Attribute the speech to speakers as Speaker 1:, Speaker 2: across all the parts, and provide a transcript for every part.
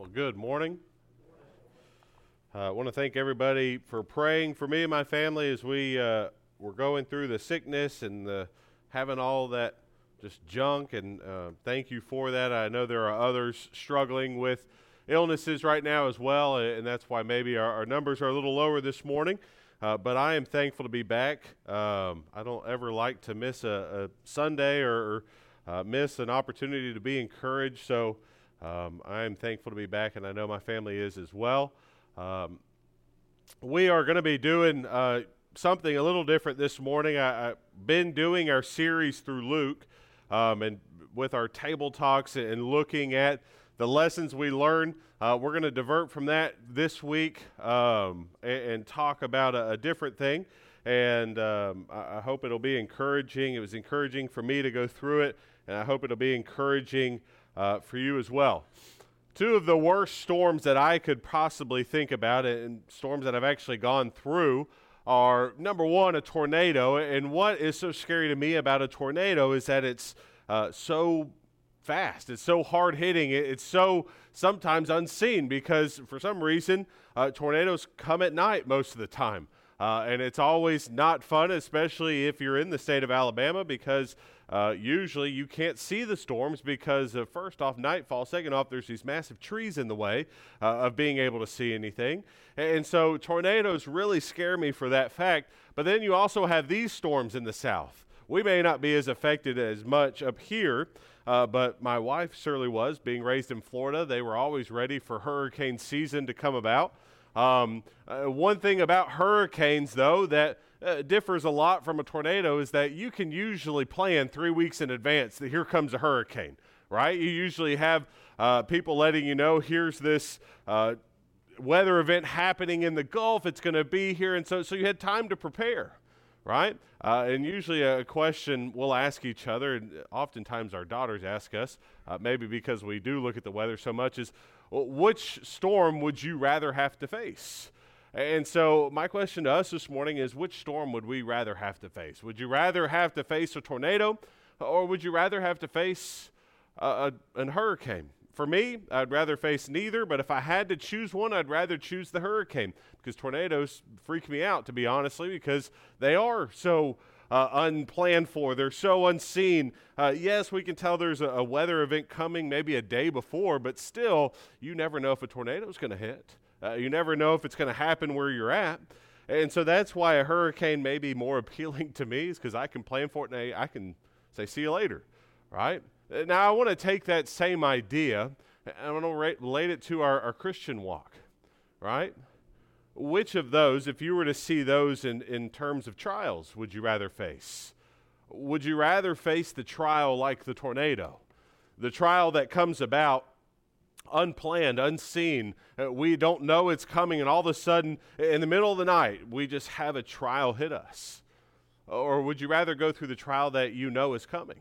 Speaker 1: Well, good morning. Uh, I want to thank everybody for praying for me and my family as we uh, were going through the sickness and the, having all that just junk. And uh, thank you for that. I know there are others struggling with illnesses right now as well, and that's why maybe our, our numbers are a little lower this morning. Uh, but I am thankful to be back. Um, I don't ever like to miss a, a Sunday or, or uh, miss an opportunity to be encouraged. So um, I am thankful to be back, and I know my family is as well. Um, we are going to be doing uh, something a little different this morning. I, have been doing our series through Luke, um, and with our table talks and looking at the lessons we learn. Uh, we're going to divert from that this week um, and, and, talk about a, a different thing. And um, I, I, hope it'll be encouraging. It was encouraging for me to go through it, and I hope it'll be encouraging uh, for you as well. Two of the worst storms that I could possibly think about, and storms that I've actually gone through, are number one, a tornado. And what is so scary to me about a tornado is that it's uh, so fast, it's so hard hitting, it's so sometimes unseen because for some reason, uh, tornadoes come at night most of the time. Uh, and it's always not fun, especially if you're in the state of Alabama, because uh, usually you can't see the storms because, uh, first off, nightfall. Second off, there's these massive trees in the way uh, of being able to see anything. And so tornadoes really scare me for that fact. But then you also have these storms in the south. We may not be as affected as much up here, uh, but my wife certainly was. Being raised in Florida, they were always ready for hurricane season to come about. Um, uh, one thing about hurricanes, though, that uh, differs a lot from a tornado is that you can usually plan three weeks in advance that here comes a hurricane, right? You usually have uh, people letting you know here's this uh, weather event happening in the Gulf, it's going to be here. And so, so you had time to prepare, right? Uh, and usually a question we'll ask each other, and oftentimes our daughters ask us, uh, maybe because we do look at the weather so much, is which storm would you rather have to face? And so, my question to us this morning is which storm would we rather have to face? Would you rather have to face a tornado, or would you rather have to face a, a, a hurricane? For me, I'd rather face neither, but if I had to choose one, I'd rather choose the hurricane because tornadoes freak me out, to be honestly, because they are so uh, unplanned for. They're so unseen. Uh, yes, we can tell there's a, a, weather event coming maybe a day before, but still, you never know if a tornado is going to hit. Uh, you never know if it's going to happen where you're at. And so that's why a hurricane may be more appealing to me, is because I can plan for it and I can say, see you later, right? Uh, now, I want to take that same idea and I want to relate it to our, our Christian walk, right? Which of those, if you were to see those in, in terms of trials, would you rather face? Would you rather face the trial like the tornado? The trial that comes about unplanned, unseen. Uh, we don't know it's coming, and all of a sudden, in the middle of the night, we just have a trial hit us. Or would you rather go through the trial that you know is coming?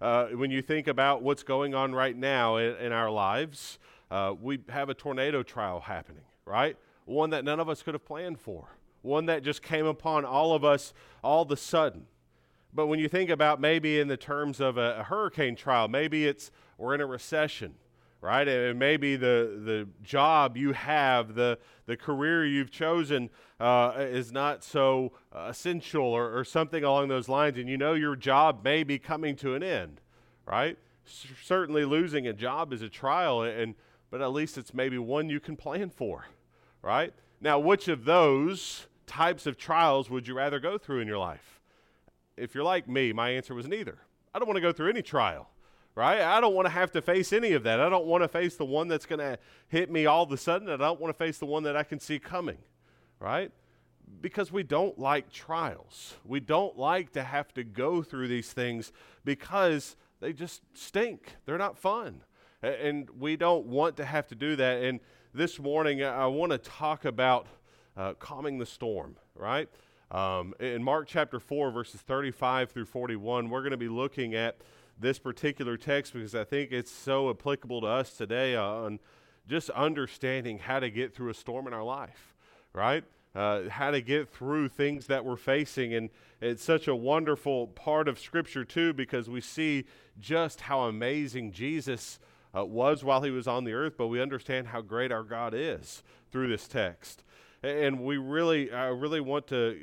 Speaker 1: Uh, when you think about what's going on right now in, in our lives, uh, we have a tornado trial happening, right? One that none of us could have planned for, one that just came upon all of us all of a sudden. But when you think about maybe in the terms of a, a hurricane trial, maybe it's we're in a recession right? And maybe the, the job you have, the, the career you've chosen uh, is not so essential or, or something along those lines, and you know your job may be coming to an end, right? Certainly losing a job is a trial, and, but at least it's maybe one you can plan for, right? Now, which of those types of trials would you rather go through in your life? If you're like me, my answer was neither. I don't want to go through any trial right? I don't want to have to face any of that. I don't want to face the one that's going to hit me all of a sudden. I don't want to face the one that I can see coming, right? Because we don't like trials. We don't like to have to go through these things because they just stink. They're not fun. And we don't want to have to do that. And this morning, I want to talk about uh, calming the storm, right? Um, in Mark chapter 4, verses 35 through 41, we're going to be looking at this particular text because I think it's so applicable to us today on just understanding how to get through a storm in our life, right? Uh, how to get through things that we're facing. And it's such a wonderful part of Scripture, too, because we see just how amazing Jesus uh, was while he was on the earth, but we understand how great our God is through this text. And we really, I really want to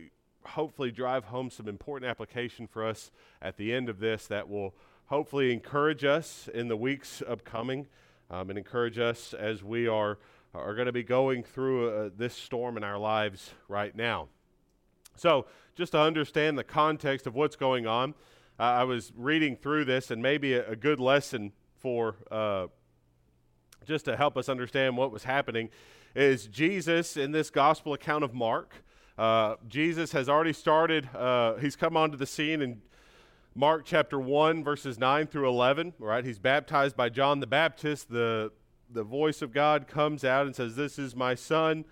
Speaker 1: hopefully drive home some important application for us at the end of this that will hopefully encourage us in the weeks upcoming um, and encourage us as we are, are going to be going through uh, this storm in our lives right now. So, just to understand the context of what's going on, uh, I was reading through this, and maybe a, a good lesson for uh, just to help us understand what was happening is Jesus in this gospel account of Mark. Uh, Jesus has already started, uh, he's come onto the scene in Mark chapter 1, verses 9 through 11, right? He's baptized by John the Baptist. The, the voice of God comes out and says, This is my son,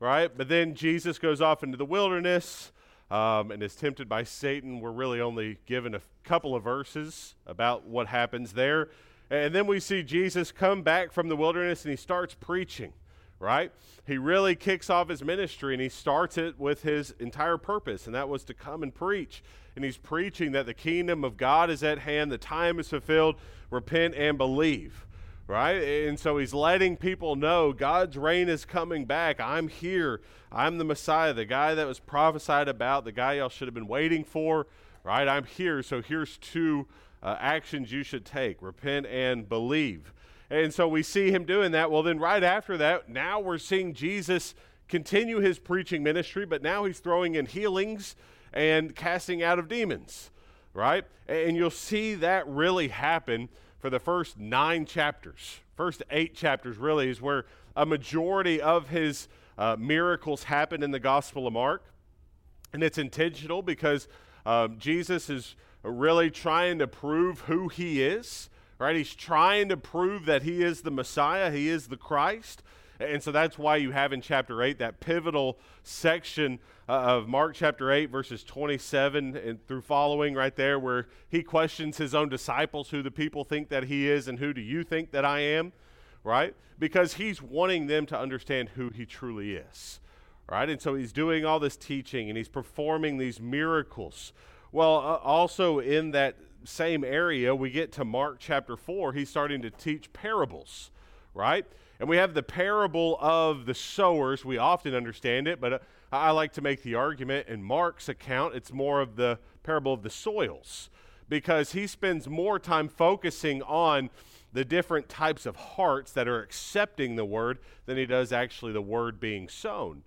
Speaker 1: right? But then Jesus goes off into the wilderness um, and is tempted by Satan. We're really only given a couple of verses about what happens there. And then we see Jesus come back from the wilderness and he starts preaching right? He really kicks off his ministry and he starts it with his entire purpose, and that was to come and preach. And he's preaching that the kingdom of God is at hand, the time is fulfilled, repent and believe, right? And so he's letting people know God's reign is coming back. I'm here. I'm the Messiah, the guy that was prophesied about, the guy y'all should have been waiting for, right? I'm here. So here's two uh, actions you should take repent and believe. And so we see him doing that. Well, then right after that, now we're seeing Jesus continue his preaching ministry, but now he's throwing in healings and casting out of demons, right? And you'll see that really happen for the first nine chapters. First eight chapters, really, is where a majority of his uh, miracles happen in the Gospel of Mark. And it's intentional because um, Jesus is really trying to prove who he is right? He's trying to prove that he is the Messiah, he is the Christ. And so that's why you have in chapter 8 that pivotal section uh, of Mark chapter 8, verses 27 and through following right there, where he questions his own disciples who the people think that he is and who do you think that I am, right? Because he's wanting them to understand who he truly is, right? And so he's doing all this teaching and he's performing these miracles. Well, uh, also in that same area, we get to Mark chapter 4, he's starting to teach parables, right? And we have the parable of the sowers. We often understand it, but uh, I like to make the argument in Mark's account, it's more of the parable of the soils because he spends more time focusing on the different types of hearts that are accepting the word than he does actually the word being sown.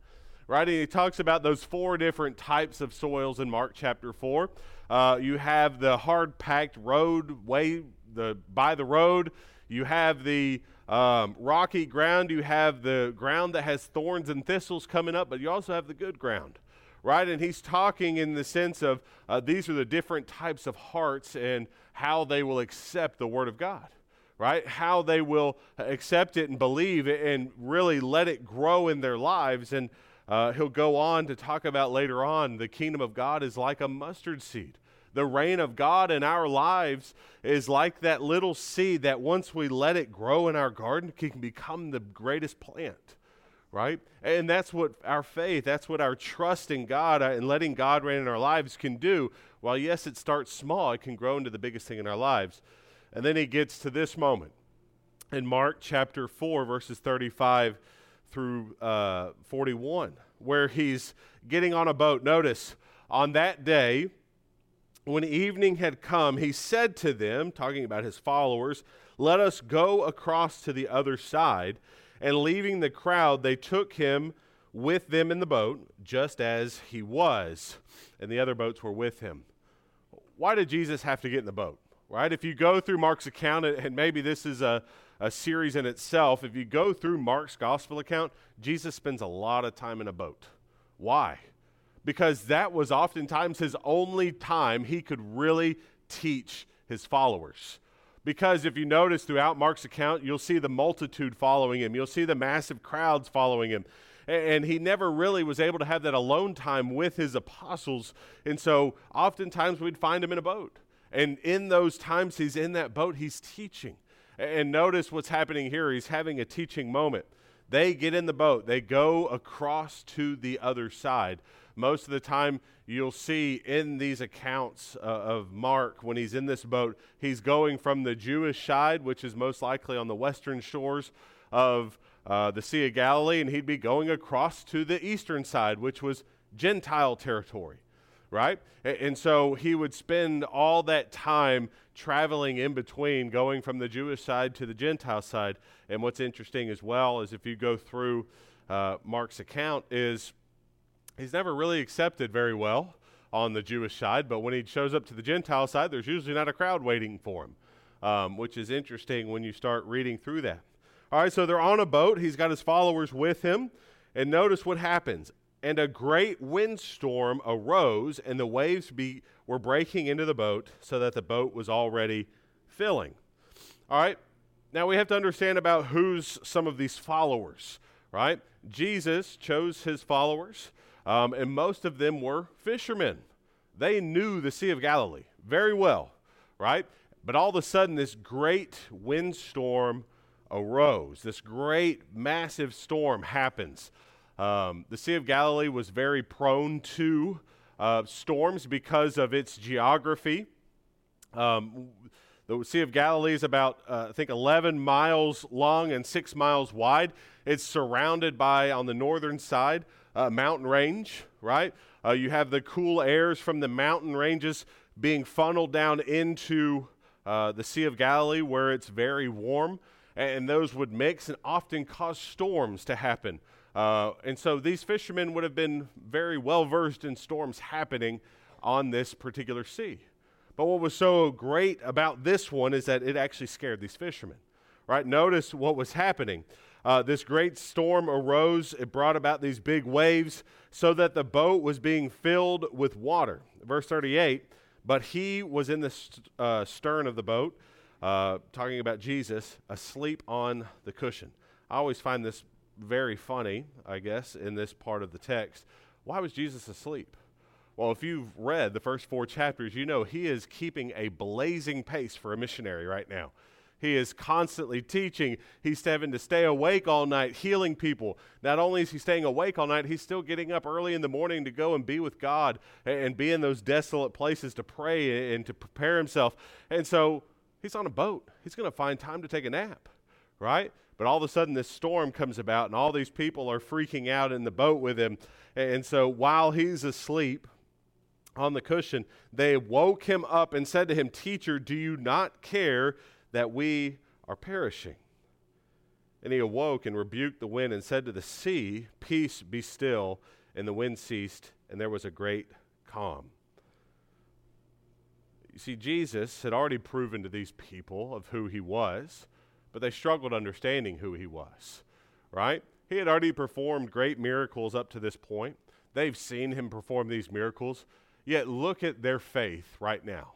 Speaker 1: Right? And he talks about those four different types of soils in Mark chapter 4. Uh, you have the hard packed road way the by the road. You have the um, rocky ground. You have the ground that has thorns and thistles coming up, but you also have the good ground, right? And he's talking in the sense of uh, these are the different types of hearts and how they will accept the Word of God, right? How they will accept it and believe it and really let it grow in their lives. And uh, he'll go on to talk about later on the kingdom of God is like a mustard seed. The reign of God in our lives is like that little seed that once we let it grow in our garden can become the greatest plant, right? And that's what our faith, that's what our trust in God uh, and letting God reign in our lives can do. While, yes, it starts small, it can grow into the biggest thing in our lives. And then he gets to this moment in Mark chapter 4, verses 35 through uh, 41, where he's getting on a boat. Notice, on that day, when evening had come, he said to them, talking about his followers, Let us go across to the other side. And leaving the crowd, they took him with them in the boat, just as he was. And the other boats were with him. Why did Jesus have to get in the boat? Right? If you go through Mark's account, and maybe this is a, a series in itself. If you go through Mark's gospel account, Jesus spends a lot of time in a boat. Why? Because that was oftentimes his only time he could really teach his followers. Because if you notice throughout Mark's account, you'll see the multitude following him, you'll see the massive crowds following him. And he never really was able to have that alone time with his apostles. And so oftentimes we'd find him in a boat. And in those times he's in that boat, he's teaching. And notice what's happening here. He's having a teaching moment. They get in the boat, they go across to the other side. Most of the time, you'll see in these accounts uh, of Mark, when he's in this boat, he's going from the Jewish side, which is most likely on the western shores of uh, the Sea of Galilee, and he'd be going across to the eastern side, which was Gentile territory, right? And, so he would spend all that time traveling in between, going from the Jewish side to the Gentile side. And what's interesting as well is if you go through uh, Mark's account, is he's never really accepted very well on the Jewish side, but when he shows up to the Gentile side, there's usually not a crowd waiting for him, um, which is interesting when you start reading through that. All right, so they're on a boat. He's got his followers with him. And notice what happens. And a great windstorm arose, and the waves be, were breaking into the boat so that the boat was already filling. All right, now we have to understand about who's some of these followers, right? Jesus chose his followers, um, and most of them were fishermen. They knew the Sea of Galilee very well, right? But all of a sudden, this great windstorm arose. This great, massive storm happens. Um, the Sea of Galilee was very prone to uh, storms because of its geography. Um, the Sea of Galilee is about, uh, I think, 11 miles long and six miles wide. It's surrounded by, on the northern side, a mountain range, right? Uh, you have the cool airs from the mountain ranges being funneled down into uh, the Sea of Galilee where it's very warm and those would mix and often cause storms to happen. Uh, and so these fishermen would have been very well versed in storms happening on this particular sea. But what was so great about this one is that it actually scared these fishermen. Right? Notice what was happening. Uh, this great storm arose. It brought about these big waves so that the boat was being filled with water. Verse 38 But he was in the st- uh, stern of the boat uh, talking about Jesus asleep on the cushion. I always find this very funny, I guess, in this part of the text. Why was Jesus asleep? Well, if you've read the first four chapters, you know he is keeping a blazing pace for a missionary right now. He is constantly teaching. He's having to stay awake all night, healing people. Not only is he staying awake all night, he's still getting up early in the morning to go and be with God and be in those desolate places to pray and to prepare himself. And so He's on a boat. He's going to find time to take a nap, right? But all of a sudden, this storm comes about, and all these people are freaking out in the boat with him. And so while he's asleep on the cushion, they woke him up and said to him, Teacher, do you not care that we are perishing? And he awoke and rebuked the wind and said to the sea, Peace, be still. And the wind ceased, and there was a great calm. You see, Jesus had already proven to these people of who he was, but they struggled understanding who he was, right? He had already performed great miracles up to this point. They've seen him perform these miracles, yet look at their faith right now.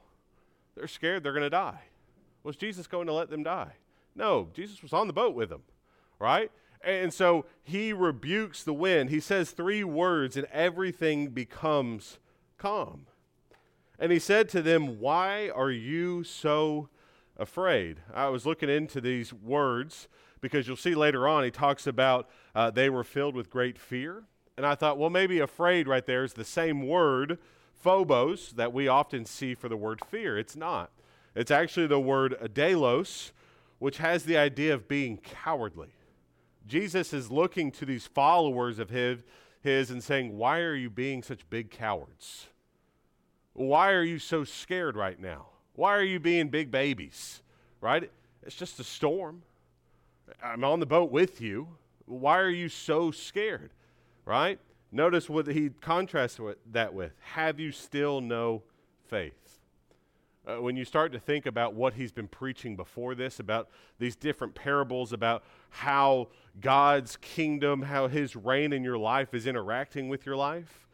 Speaker 1: They're scared they're going to die. Was Jesus going to let them die? No, Jesus was on the boat with them, right? And so he rebukes the wind. He says three words, and everything becomes calm. And he said to them, Why are you so afraid? I was looking into these words because you'll see later on he talks about uh, they were filled with great fear. And I thought, well, maybe afraid right there is the same word, phobos, that we often see for the word fear. It's not. It's actually the word adelos, which has the idea of being cowardly. Jesus is looking to these followers of his, his and saying, Why are you being such big cowards? Why are you so scared right now? Why are you being big babies? Right? It's just a storm. I'm on the boat with you. Why are you so scared? Right? Notice what he contrasts that with. Have you still no faith? Uh, when you start to think about what he's been preaching before this, about these different parables, about how God's kingdom, how his reign in your life is interacting with your life,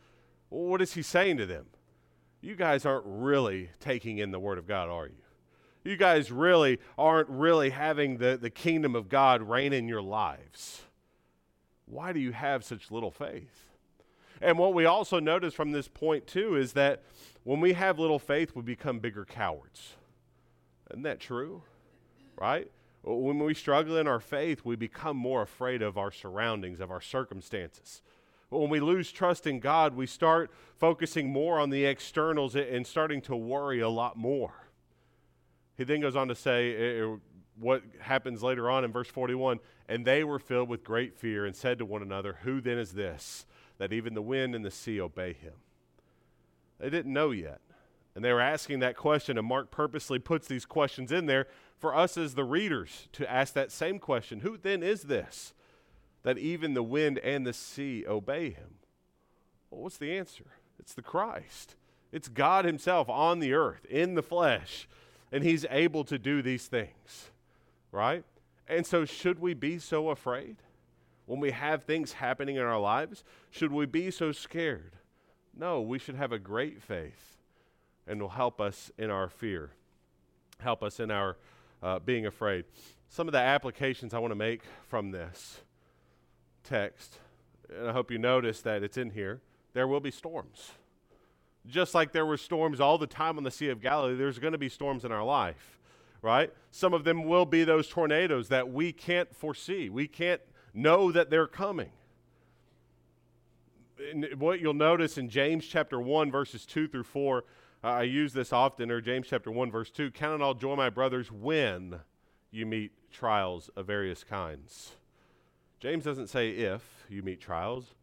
Speaker 1: what is he saying to them? you guys aren't really taking in the Word of God, are you? You guys really aren't really having the, the kingdom of God reign in your lives. Why do you have such little faith? And what we also notice from this point, too, is that when we have little faith, we become bigger cowards. Isn't that true? Right? When we struggle in our faith, we become more afraid of our surroundings, of our circumstances. When we lose trust in God, we start focusing more on the externals and starting to worry a lot more. He then goes on to say what happens later on in verse 41 and they were filled with great fear and said to one another, Who then is this that even the wind and the sea obey him? They didn't know yet. And they were asking that question, and Mark purposely puts these questions in there for us as the readers to ask that same question Who then is this that even the wind and the sea obey him? Well, what's the answer? It's the Christ. It's God Himself on the earth, in the flesh, and He's able to do these things, right? And so, should we be so afraid when we have things happening in our lives? Should we be so scared? No, we should have a great faith and will help us in our fear, help us in our uh, being afraid. Some of the applications I want to make from this text, and I hope you notice that it's in here, there will be storms. Just like there were storms all the time on the Sea of Galilee, there's going to be storms in our life, right? Some of them will be those tornadoes that we can't foresee. We can't know that they're coming. What you'll notice in James chapter 1, verses 2 through 4, I use this often, or James chapter 1, verse 2 Count it all joy, my brothers, when you meet trials of various kinds. James doesn't say if you meet trials.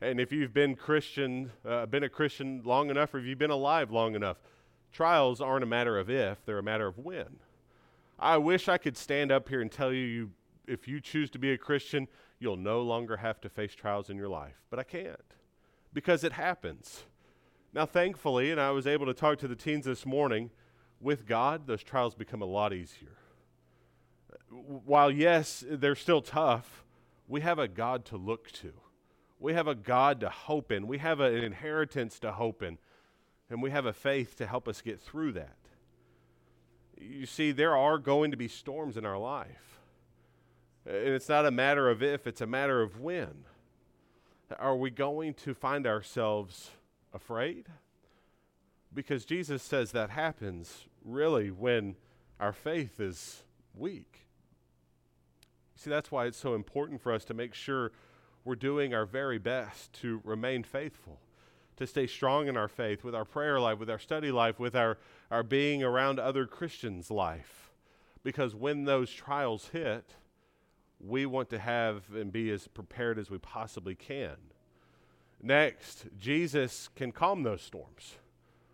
Speaker 1: And if you've been Christian, uh, been a Christian long enough, or if you've been alive long enough, trials aren't a matter of if, they're a matter of when. I wish I could stand up here and tell you, you if you choose to be a Christian, you'll no longer have to face trials in your life. But I can't because it happens. Now, thankfully, and I was able to talk to the teens this morning, with God, those trials become a lot easier. While, yes, they're still tough, we have a God to look to. We have a God to hope in. We have an inheritance to hope in. And we have a faith to help us get through that. You see, there are going to be storms in our life. And it's not a matter of if, it's a matter of when. Are we going to find ourselves afraid? Because Jesus says that happens really when our faith is weak. See, that's why it's so important for us to make sure we're doing our very best to remain faithful, to stay strong in our faith, with our prayer life, with our study life, with our, our being around other Christians' life. Because when those trials hit, we want to have and be as prepared as we possibly can. Next, Jesus can calm those storms.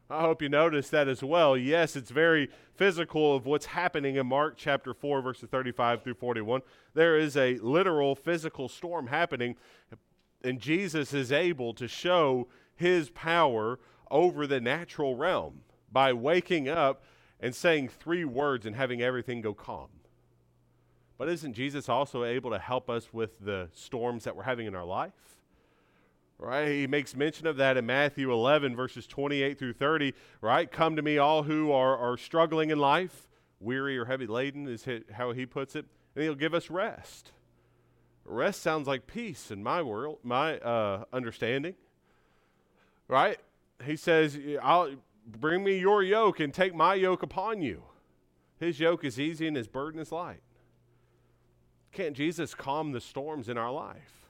Speaker 1: I hope you notice that as well. Yes, it's very physical of what's happening in Mark chapter 4, verses 35 through 41. There is a literal physical storm happening, and Jesus is able to show his power over the natural realm by waking up and saying three words and having everything go calm. But isn't Jesus also able to help us with the storms that we're having in our life? right? He makes mention of that in Matthew 11, verses 28 through 30, right? Come to me, all who are, are struggling in life, weary or heavy laden, is how he puts it, and he'll give us rest. Rest sounds like peace in my world, my uh, understanding, right? He says, I'll bring me your yoke and take my yoke upon you. His yoke is easy and his burden is light. Can't Jesus calm the storms in our life?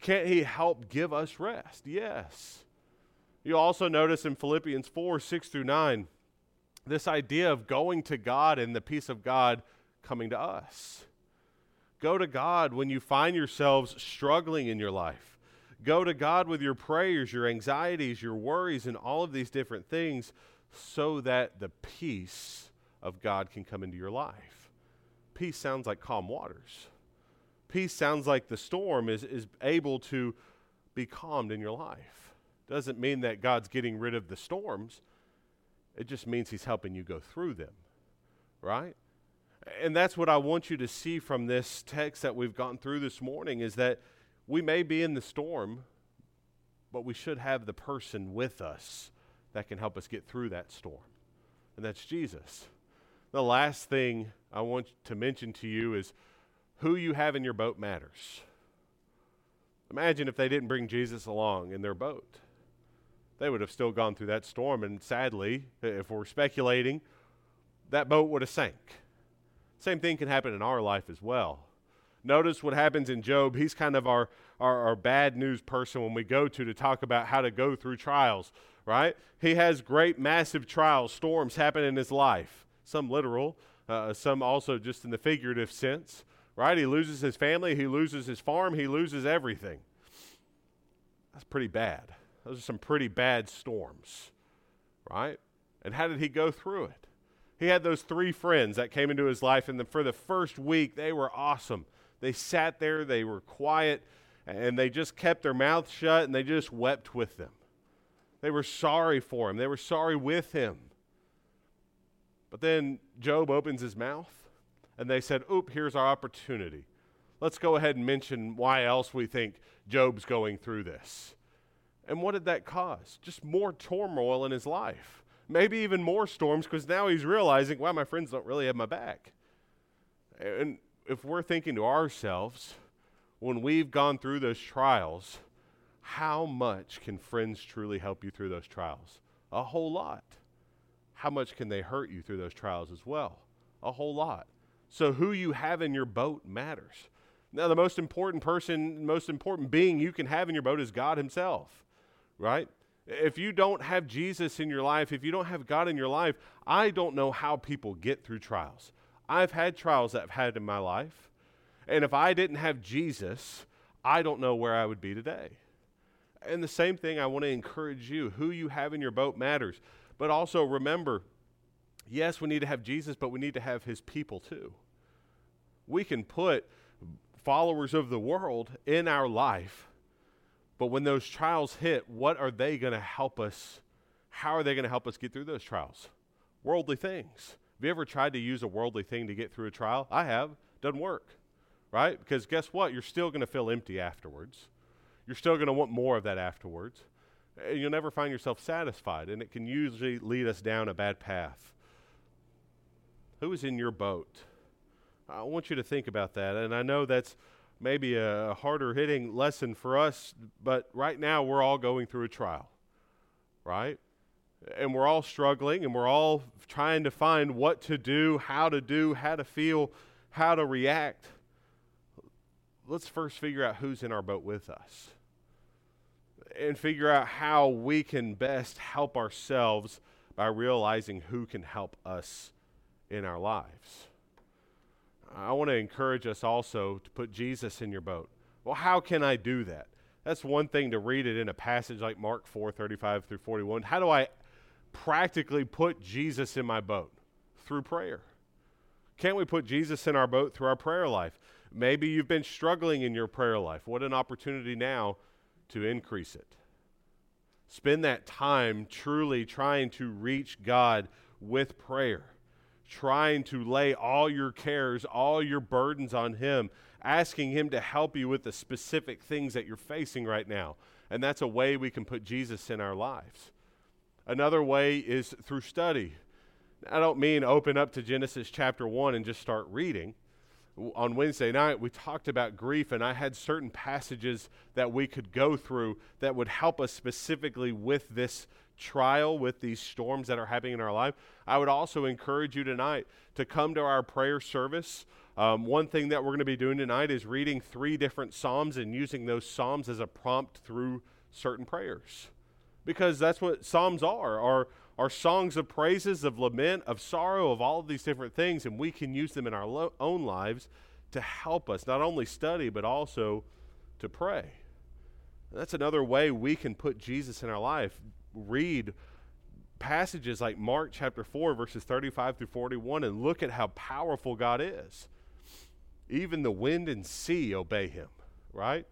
Speaker 1: Can't He help give us rest? Yes. You also notice in Philippians 4 6 through 9, this idea of going to God and the peace of God coming to us. Go to God when you find yourselves struggling in your life. Go to God with your prayers, your anxieties, your worries, and all of these different things so that the peace of God can come into your life. Peace sounds like calm waters peace sounds like the storm is, is able to be calmed in your life. Doesn't mean that God's getting rid of the storms, it just means He's helping you go through them, right? And that's what I want you to see from this text that we've gone through this morning is that we may be in the storm, but we should have the person with us that can help us get through that storm. And that's Jesus. The last thing I want to mention to you is who you have in your boat matters. Imagine if they didn't bring Jesus along in their boat. They would have still gone through that storm, and sadly, if we're speculating, that boat would have sank. Same thing can happen in our life as well. Notice what happens in Job. He's kind of our, our, our, bad news person when we go to to talk about how to go through trials, right? He has great, massive trials, storms happen in his life, some literal, uh, some also just in the figurative sense, right? He loses his family, he loses his farm, he loses everything. That's pretty bad. Those are some pretty bad storms, right? And how did he go through it? He had those three friends that came into his life, and the, for the first week, they were awesome. They sat there, they were quiet, and they just kept their mouths shut and they just wept with them. They were sorry for him, they were sorry with him. But then Job opens his mouth, and they said, Oop, here's our opportunity. Let's go ahead and mention why else we think Job's going through this. And what did that cause? Just more turmoil in his life. Maybe even more storms because now he's realizing, wow, my friends don't really have my back. And if we're thinking to ourselves, when we've gone through those trials, how much can friends truly help you through those trials? A whole lot. How much can they hurt you through those trials as well? A whole lot. So, who you have in your boat matters. Now, the most important person, most important being you can have in your boat is God Himself, right? If you don't have Jesus in your life, if you don't have God in your life, I don't know how people get through trials. I've had trials that I've had in my life, and if I didn't have Jesus, I don't know where I would be today. And the same thing, I want to encourage you who you have in your boat matters. But also remember, yes, we need to have Jesus, but we need to have his people too. We can put followers of the world in our life, but when those trials hit, what are they going to help us? How are they going to help us get through those trials? Worldly things. Have you ever tried to use a worldly thing to get through a trial? I have. Doesn't work, right? Because guess what? You're still going to feel empty afterwards. You're still going to want more of that afterwards. And you'll never find yourself satisfied, and it can usually lead us down a bad path. Who is in your boat? I want you to think about that. And I know that's maybe a harder hitting lesson for us, but right now we're all going through a trial, right? And we're all struggling and we're all trying to find what to do, how to do, how to feel, how to react. Let's first figure out who's in our boat with us and figure out how we can best help ourselves by realizing who can help us in our lives. I want to encourage us also to put Jesus in your boat. Well, how can I do that? That's one thing to read it in a passage like Mark 4 35 through 41. How do I practically put Jesus in my boat? Through prayer. Can't we put Jesus in our boat through our prayer life? Maybe you've been struggling in your prayer life. What an opportunity now to increase it. Spend that time truly trying to reach God with prayer trying to lay all your cares, all your burdens on Him, asking Him to help you with the specific things that you're facing right now. And that's a way we can put Jesus in our lives. Another way is through study. I don't mean open up to Genesis chapter 1 and just start reading. On Wednesday night, we talked about grief, and I had certain passages that we could go through that would help us specifically with this trial with these storms that are happening in our life, I would also encourage you tonight to come to our prayer service. Um, one thing that we're going to be doing tonight is reading three different Psalms and using those Psalms as a prompt through certain prayers. Because that's what Psalms are, are, are songs of praises, of lament, of sorrow, of all of these different things, and we can use them in our lo- own lives to help us not only study, but also to pray. that's another way we can put Jesus in our life read passages like Mark chapter 4, verses 35 through 41, and look at how powerful God is. Even the wind and sea obey him, right?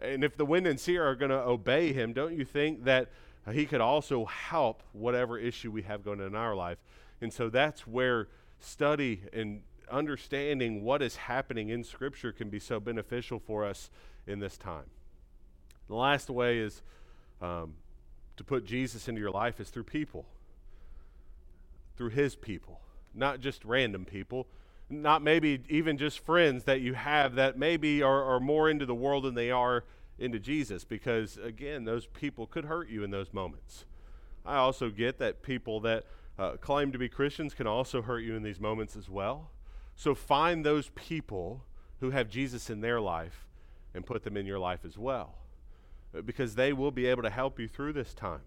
Speaker 1: And if the wind and sea are going to obey him, don't you think that he could also help whatever issue we have going on in our life? And so that's where study and understanding what is happening in Scripture can be so beneficial for us in this time. The last way is um, to put Jesus into your life is through people, through His people, not just random people, not maybe even just friends that you have that maybe are, are more into the world than they are into Jesus, because again, those people could hurt you in those moments. I also get that people that uh, claim to be Christians can also hurt you in these moments as well. So find those people who have Jesus in their life and put them in your life as well. Uh, because they will be able to help you through this time.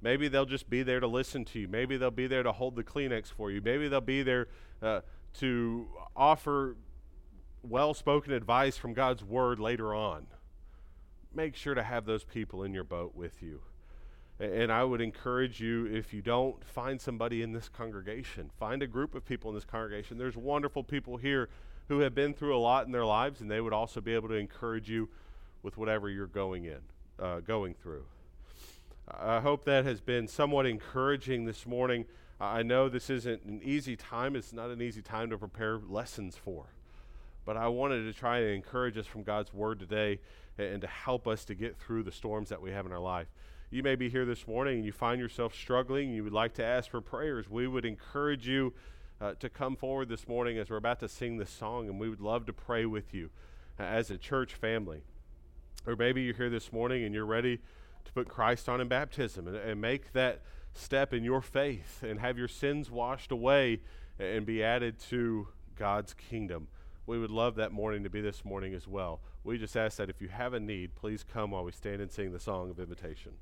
Speaker 1: Maybe they'll just be there to listen to you. Maybe they'll be there to hold the Kleenex for you. Maybe they'll be there uh, to offer well spoken advice from God's Word later on. Make sure to have those people in your boat with you. And I would encourage you, if you don't, find somebody in this congregation. Find a group of people in this congregation. There's wonderful people here who have been through a lot in their lives, and they would also be able to encourage you with whatever you're going in, uh, going through. I hope that has been somewhat encouraging this morning. I know this isn't an easy time. It's not an easy time to prepare lessons for. But I wanted to try and encourage us from God's Word today and, to help us to get through the storms that we have in our life. You may be here this morning and you find yourself struggling. And you would like to ask for prayers. We would encourage you uh, to come forward this morning as we're about to sing this song, and we would love to pray with you uh, as a church family. Or maybe you're here this morning and you're ready to put Christ on in baptism and, and make that step in your faith and have your sins washed away and be added to God's kingdom. We would love that morning to be this morning as well. We just ask that if you have a need, please come while we stand and sing the song of invitation.